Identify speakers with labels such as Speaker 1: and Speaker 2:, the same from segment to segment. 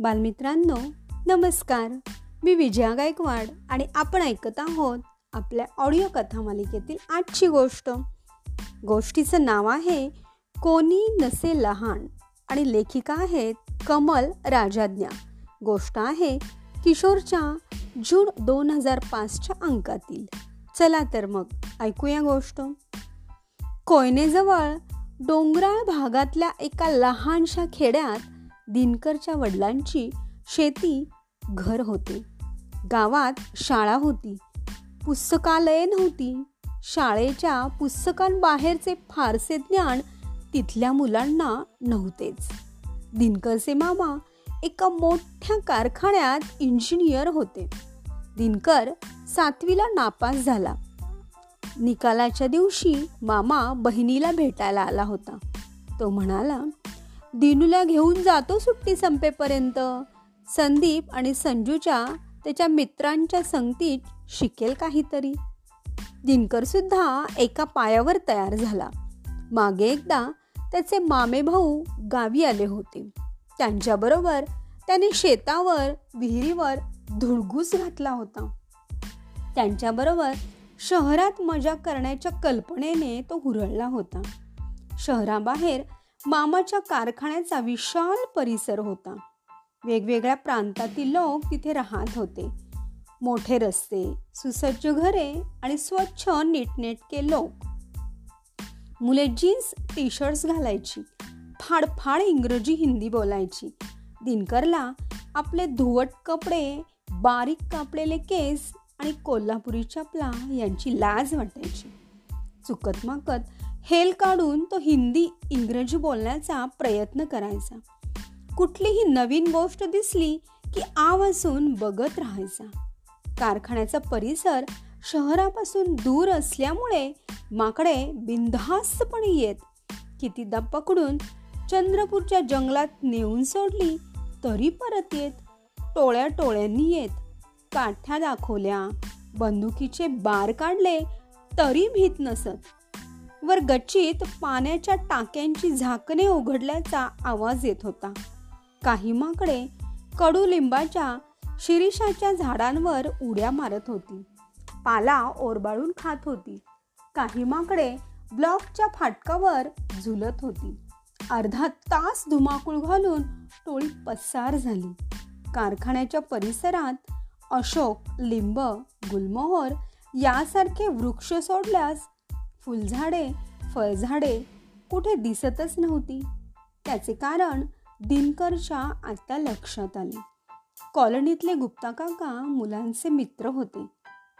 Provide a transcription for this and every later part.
Speaker 1: बालमित्रांनो नमस्कार. मी विजया गायकवाड आणि आपण ऐकत आहोत आपल्या ऑडिओ कथा मालिकेतील आजची गोष्ट. गोष्टीचं नाव आहे कोणी नसे लहान आणि लेखिका आहेत कमल राजाज्ञा. गोष्ट आहे किशोरच्या जून दोन हजार पाचच्या अंकातील. चला तर मग ऐकूया गोष्ट. कोयनेजवळ डोंगराळ भागातल्या एका लहानशा खेड्यात दिनकरच्या वडिलांची शेती घर होते. गावात शाळा होती. पुस्तकालये नव्हती. शाळेच्या पुस्तकांबाहेरचे फारसे ज्ञान तिथल्या मुलांना नव्हतेच. दिनकरचे मामा एका मोठ्या कारखान्यात इंजिनियर होते. दिनकर सातवीला नापास झाला. निकालाच्या दिवशी मामा बहिणीला भेटायला आला होता. तो म्हणाला दिनूला घेऊन जातो सुट्टी संपेपर्यंत. संदीप आणि संजूच्या त्याच्या मित्रांच्या संगतीत शिकेल काहीतरी. दिनकर सुद्धा एका पायावर तयार झाला. मागे एकदा त्याचे मामे भाऊ गावी आले होते. त्यांच्याबरोबर त्याने शेतावर विहिरीवर धुडगूस घातला होता. त्यांच्याबरोबर शहरात मजा करण्याच्या कल्पनेने तो हुरळला होता. शहराबाहेर मामाच्या कारखान्याचा विशाल परिसर होता. वेगवेगळ्या प्रांतातील लोक तिथे राहत होते. मोठे रस्ते सुसज्ज घरे आणि स्वच्छ नीटनेटके लोक. मुले जीन्स टी शर्ट्स घालायची फाडफाड इंग्रजी हिंदी बोलायची. दिनकरला आपले धुवट कपडे बारीक कापलेले केस आणि कोल्हापुरी चपला यांची लाज वाटायची. चुकत माकत हेल काढून तो हिंदी इंग्रजी बोलण्याचा प्रयत्न करायचा. कुठलीही नवीन गोष्ट दिसली की आवाजून बघत राहायचा. कारखान्याचा परिसर शहरापासून दूर असल्यामुळे माकडे बिनधास्तपणे येत. कितीदा पकडून चंद्रपूरच्या जंगलात नेऊन सोडली तरी परत येत. टोळ्या टोळ्यांनी येत. काठ्या दाखवल्या बंदुकीचे बार काढले तरी भीत नसत. वर गच्चीत पाण्याच्या टाक्यांची झाकणे उघडल्याचा आवाज येत होता. काही माकडे कडुलिंबाच्या शिरीषाच्या झाडांवर उड्या मारत होती. पाला ओरबाळून खात होती. काही माकडे ब्लॉकच्या फाटकावर झुलत होती. अर्धा तास धुमाकूळ घालून टोळी पसार झाली. कारखान्याच्या परिसरात अशोक लिंब गुलमोहर यासारखे वृक्ष सोडल्यास फुलझाडे फळझाडे कुठे दिसतच नव्हती. त्याचे कारण दिनकरच्या आत्ता लक्षात आले. कॉलनीतले गुप्ता काका मुलांचे मित्र होते.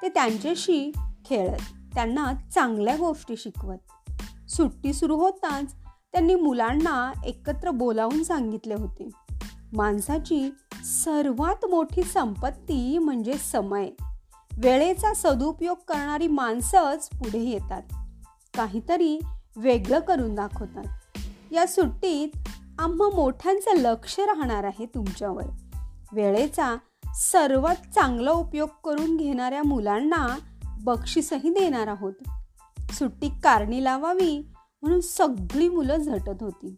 Speaker 1: ते त्यांच्याशी खेळत त्यांना चांगल्या गोष्टी शिकवत. सुट्टी सुरू होताच त्यांनी मुलांना एकत्र बोलावून सांगितले होते. माणसाची सर्वात मोठी संपत्ती म्हणजे समय. वेळेचा सदुपयोग करणारी माणसंच पुढे येतात. काहीतरी वेगळं करून दाखवतात. या सुट्टीत आम्हा मोठ्यांचं लक्ष राहणार आहे तुमच्यावर. वेळेचा सर्वात चांगला उपयोग करून घेणाऱ्या मुलांना बक्षीसही देणार आहोत. सुट्टी कारणी लावावी म्हणून सगळी मुलं झटत होती.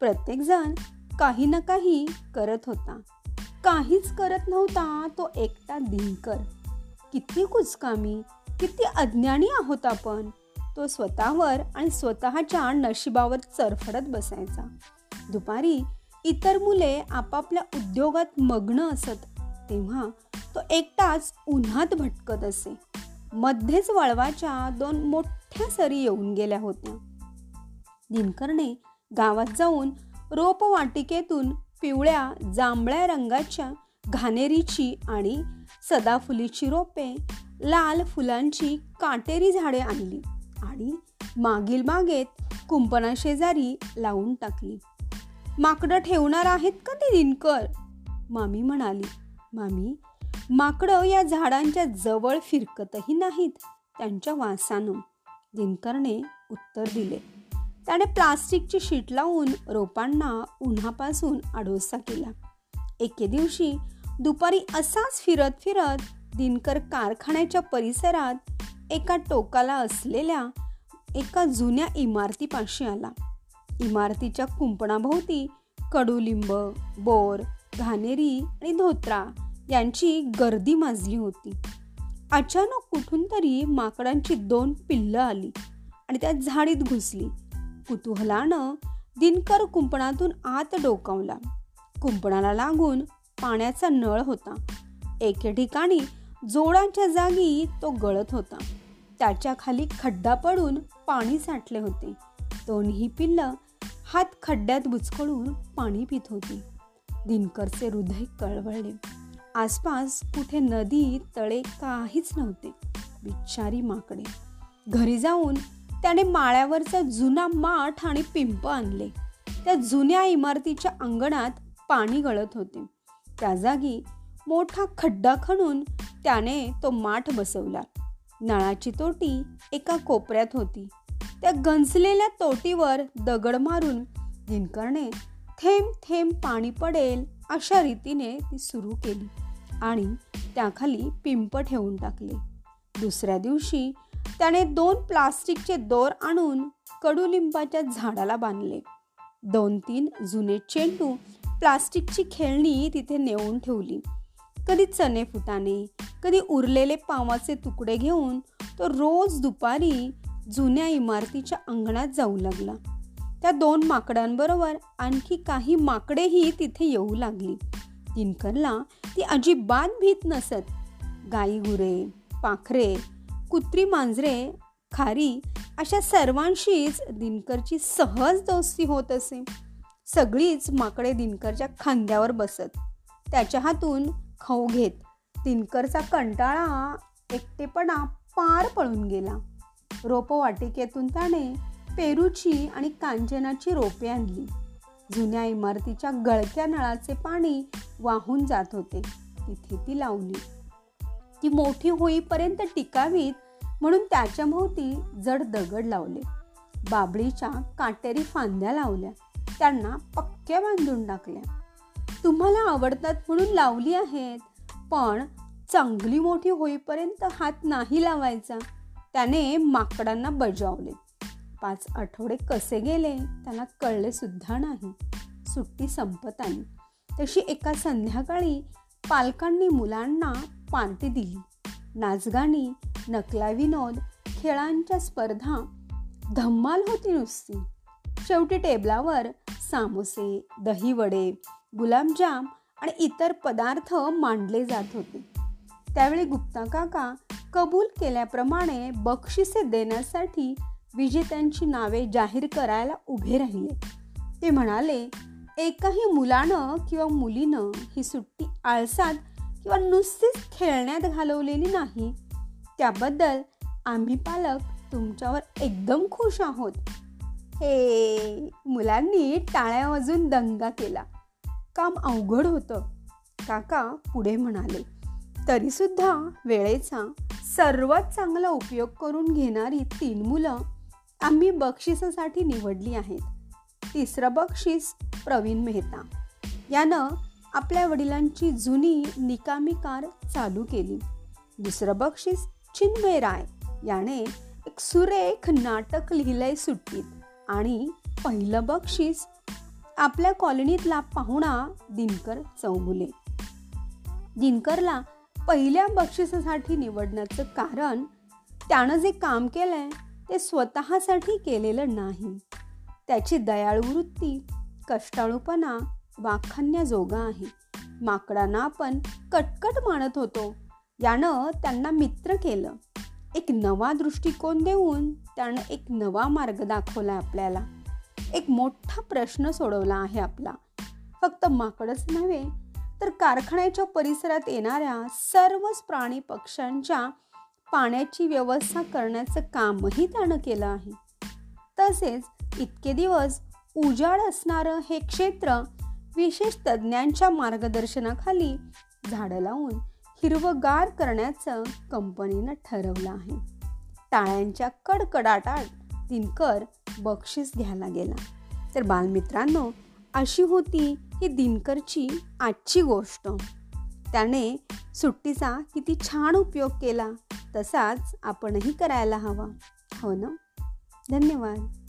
Speaker 1: प्रत्येकजण काही ना काही करत होता. काहीच करत नव्हता तो एकटा दिनकर. किती कुचकामी किती अज्ञानी आहोत आपण. तो स्वतःवर आणि स्वतःच्या नशिबावर चरफडत बसायचा. दुपारी इतर मुले आपापल्या उद्योगात मग्न असत तेव्हा तो एकटाच उन्हात भटकत असे. मध्येच वळवाच्या दोन मोठ्या सरी येऊन गेल्या होत्या. दिनकरने गावात जाऊन रोपवाटिकेतून पिवळ्या जांभळ्या रंगाच्या घाणेरीची आणि सदाफुलीची रोपे लाल फुलांची काटेरी झाडे आणली. आणि मागील बागेत कुंपणाशेजारी लावून टाकली. माकडं ठेवणार आहेत का ती दिनकर? मामी म्हणाली मामी माकडं या झाडांच्या जवळ फिरकतही नाहीत त्यांच्या वासानं. दिनकरने उत्तर दिले. त्याने प्लास्टिकची शीट लावून रोपांना उन्हापासून आडोसा केला. एके दिवशी दुपारी असाच फिरत फिरत दिनकर कारखान्याच्या परिसरात एका टोकाला असलेल्या एका जुन्या इमारतीपाशी आला. इमारतीच्या कुंपणाभोवती कडुलिंब बोर घाणेरी आणि धोत्रा यांची गर्दी माजली होती. अचानक कुठून तरी माकडांची दोन पिल्लं आली आणि त्या झाडीत घुसली. कुतूहलानं दिनकर कुंपणातून आत डोकावला. कुंपणाला लागून पाण्याचा नळ होता. एके ठिकाणी जोडांच्या जागी तो गळत होता. त्याच्याखाली खड्डा पडून पाणी साठले होते. दोन्ही पिल्ल हात खड्ड्यात बुचकळून पाणी पित होती. दिनकरचे हृदय कळवळले. आसपास कुठे नदी तळे काहीच नव्हते. बिचारी माकडे. घरी जाऊन त्याने माळ्यावरचा जुना माठ आणि पिंप आणले. त्या जुन्या इमारतीच्या अंगणात पाणी गळत होते. त्या जागी मोठा खड्डा खणून त्याने तो माठ बसवला. नळाची तोटी एका कोपऱ्यात होती. त्या गंजलेल्या तोटीवर दगड मारून दिनकरने थेंब थेंब पाणी पडेल अशा रीतीने ती सुरू केली आणि त्याखाली पिंप ठेवून टाकले. दुसऱ्या दिवशी त्याने दोन प्लास्टिकचे दोर आणून कडुलिंबाच्या झाडाला बांधले. दोन तीन जुने चेंडू प्लास्टिकची खेळणी तिथे नेऊन ठेवली. कधी चणे फुटाणे कधी उरलेले पावाचे तुकडे घेऊन तो रोज दुपारी जुन्या इमारतीच्या अंगणात जाऊ लागला. त्या दोन माकडांबरोबर आणखी काही माकडेही तिथे येऊ लागली. दिनकरला ती अजिबात भीत नसत. गाई गुरे पाखरे कुत्री मांजरे खारी अशा सर्वांशीच दिनकरची सहज दोस्ती होत असे. सगळीच माकडे दिनकरच्या खांद्यावर बसत. त्याच्या हातून खाऊ घेत. तिनकरचा कंटाळा एकटेपणा पार पळून गेला. रोपवाटिकेतून त्याने पेरूची आणि कांचनाची रोपे आणली. जुन्या इमारतीच्या गळक्या नळाचे पाणी वाहून जात होते. तिथे ती लावली. ती मोठी होईपर्यंत टिकावीत म्हणून त्याच्या भोवती जड दगड लावले. बाबळीच्या काटेरी फांद्या लावल्या. त्यांना पक्क्या बांधून टाकल्या. तुम्हाला आवडतात म्हणून लावली आहेत. पण चांगली मोठी होईपर्यंत हात नाही लावायचा. त्याने माकडांना बजावले. पाच आठवडे कसे गेले त्याला कळले सुद्धा नाही. सुट्टी संपत आली. तशी एका संध्याकाळी पालकांनी मुलांना पार्टी दिली. नाचगाणी नकला विनोद खेळांच्या स्पर्धा धम्माल होती नुसती. शेवटी टेबलावर सामोसे दहीवडे गुलाबजाम आणि इतर पदार्थ मांडले जात होते. त्यावेळी गुप्ता काका कबूल केल्याप्रमाणे बक्षिसे देण्यासाठी विजेत्यांची नावे जाहीर करायला उभे राहिले. ते म्हणाले एकाही मुलानं किंवा मुलीनं ही सुट्टी आळसात किंवा नुसतीच खेळण्यात घालवलेली नाही. त्याबद्दल आम्ही पालक तुमच्यावर एकदम खुश आहोत. हे मुलांनी टाळ्या वाजून दंगा केला. काम अवघड होतं. काका पुढे म्हणाले तरीसुद्धा वेळेचा सर्वात चांगला उपयोग करून घेणारी तीन मुलं आम्ही बक्षिसासाठी निवडली आहेत. तिसरं बक्षीस प्रवीण मेहता. यानं आपल्या वडिलांची जुनी निकामी कार चालू केली. दुसरं बक्षीस चिन्मय राय. याने एक सुरेख नाटक लिहिलंय सुट्टीत. आणि पहिलं बक्षीस आपल्या कॉलनीतला पाहुणा दिनकर चौगुले दिनकरला पहिल्या बक्षिसासाठी निवडण्याचं कारण त्यानं जे काम केलंय ते स्वतःसाठी केलेलं नाही. त्याची दयाळू वृत्ती कष्टाळूपणा वाखान्याजोगा आहे. माकडांना आपण कटकट मानत होतो. यानं त्यांना मित्र केलं. एक नवा दृष्टिकोन देऊन त्यानं एक नवा मार्ग दाखवला आपल्याला. एक मोठा प्रश्न सोडवला आहे आपला. फक्त माकडच नव्हे तर कारखान्याच्या परिसरात येणाऱ्या सर्वच प्राणी पक्ष्यांच्या पाण्याची व्यवस्था करण्याचं कामही त्यानं केलं आहे. तसेच इतके दिवस उजाड असणारं हे क्षेत्र विशेष तज्ज्ञांच्या मार्गदर्शनाखाली झाडं लावून हिरवगार करण्याचं कंपनीनं ठरवलं आहे. टाळ्यांच्या कडकडाटात दिनकर बक्षीस घ्यायला गेला. तर बालमित्रांनो अशी होती ही दिनकरची आजची गोष्ट. त्याने सुट्टीचा किती छान उपयोग केला तसाच आपणही करायला हवा. हो ना? धन्यवाद.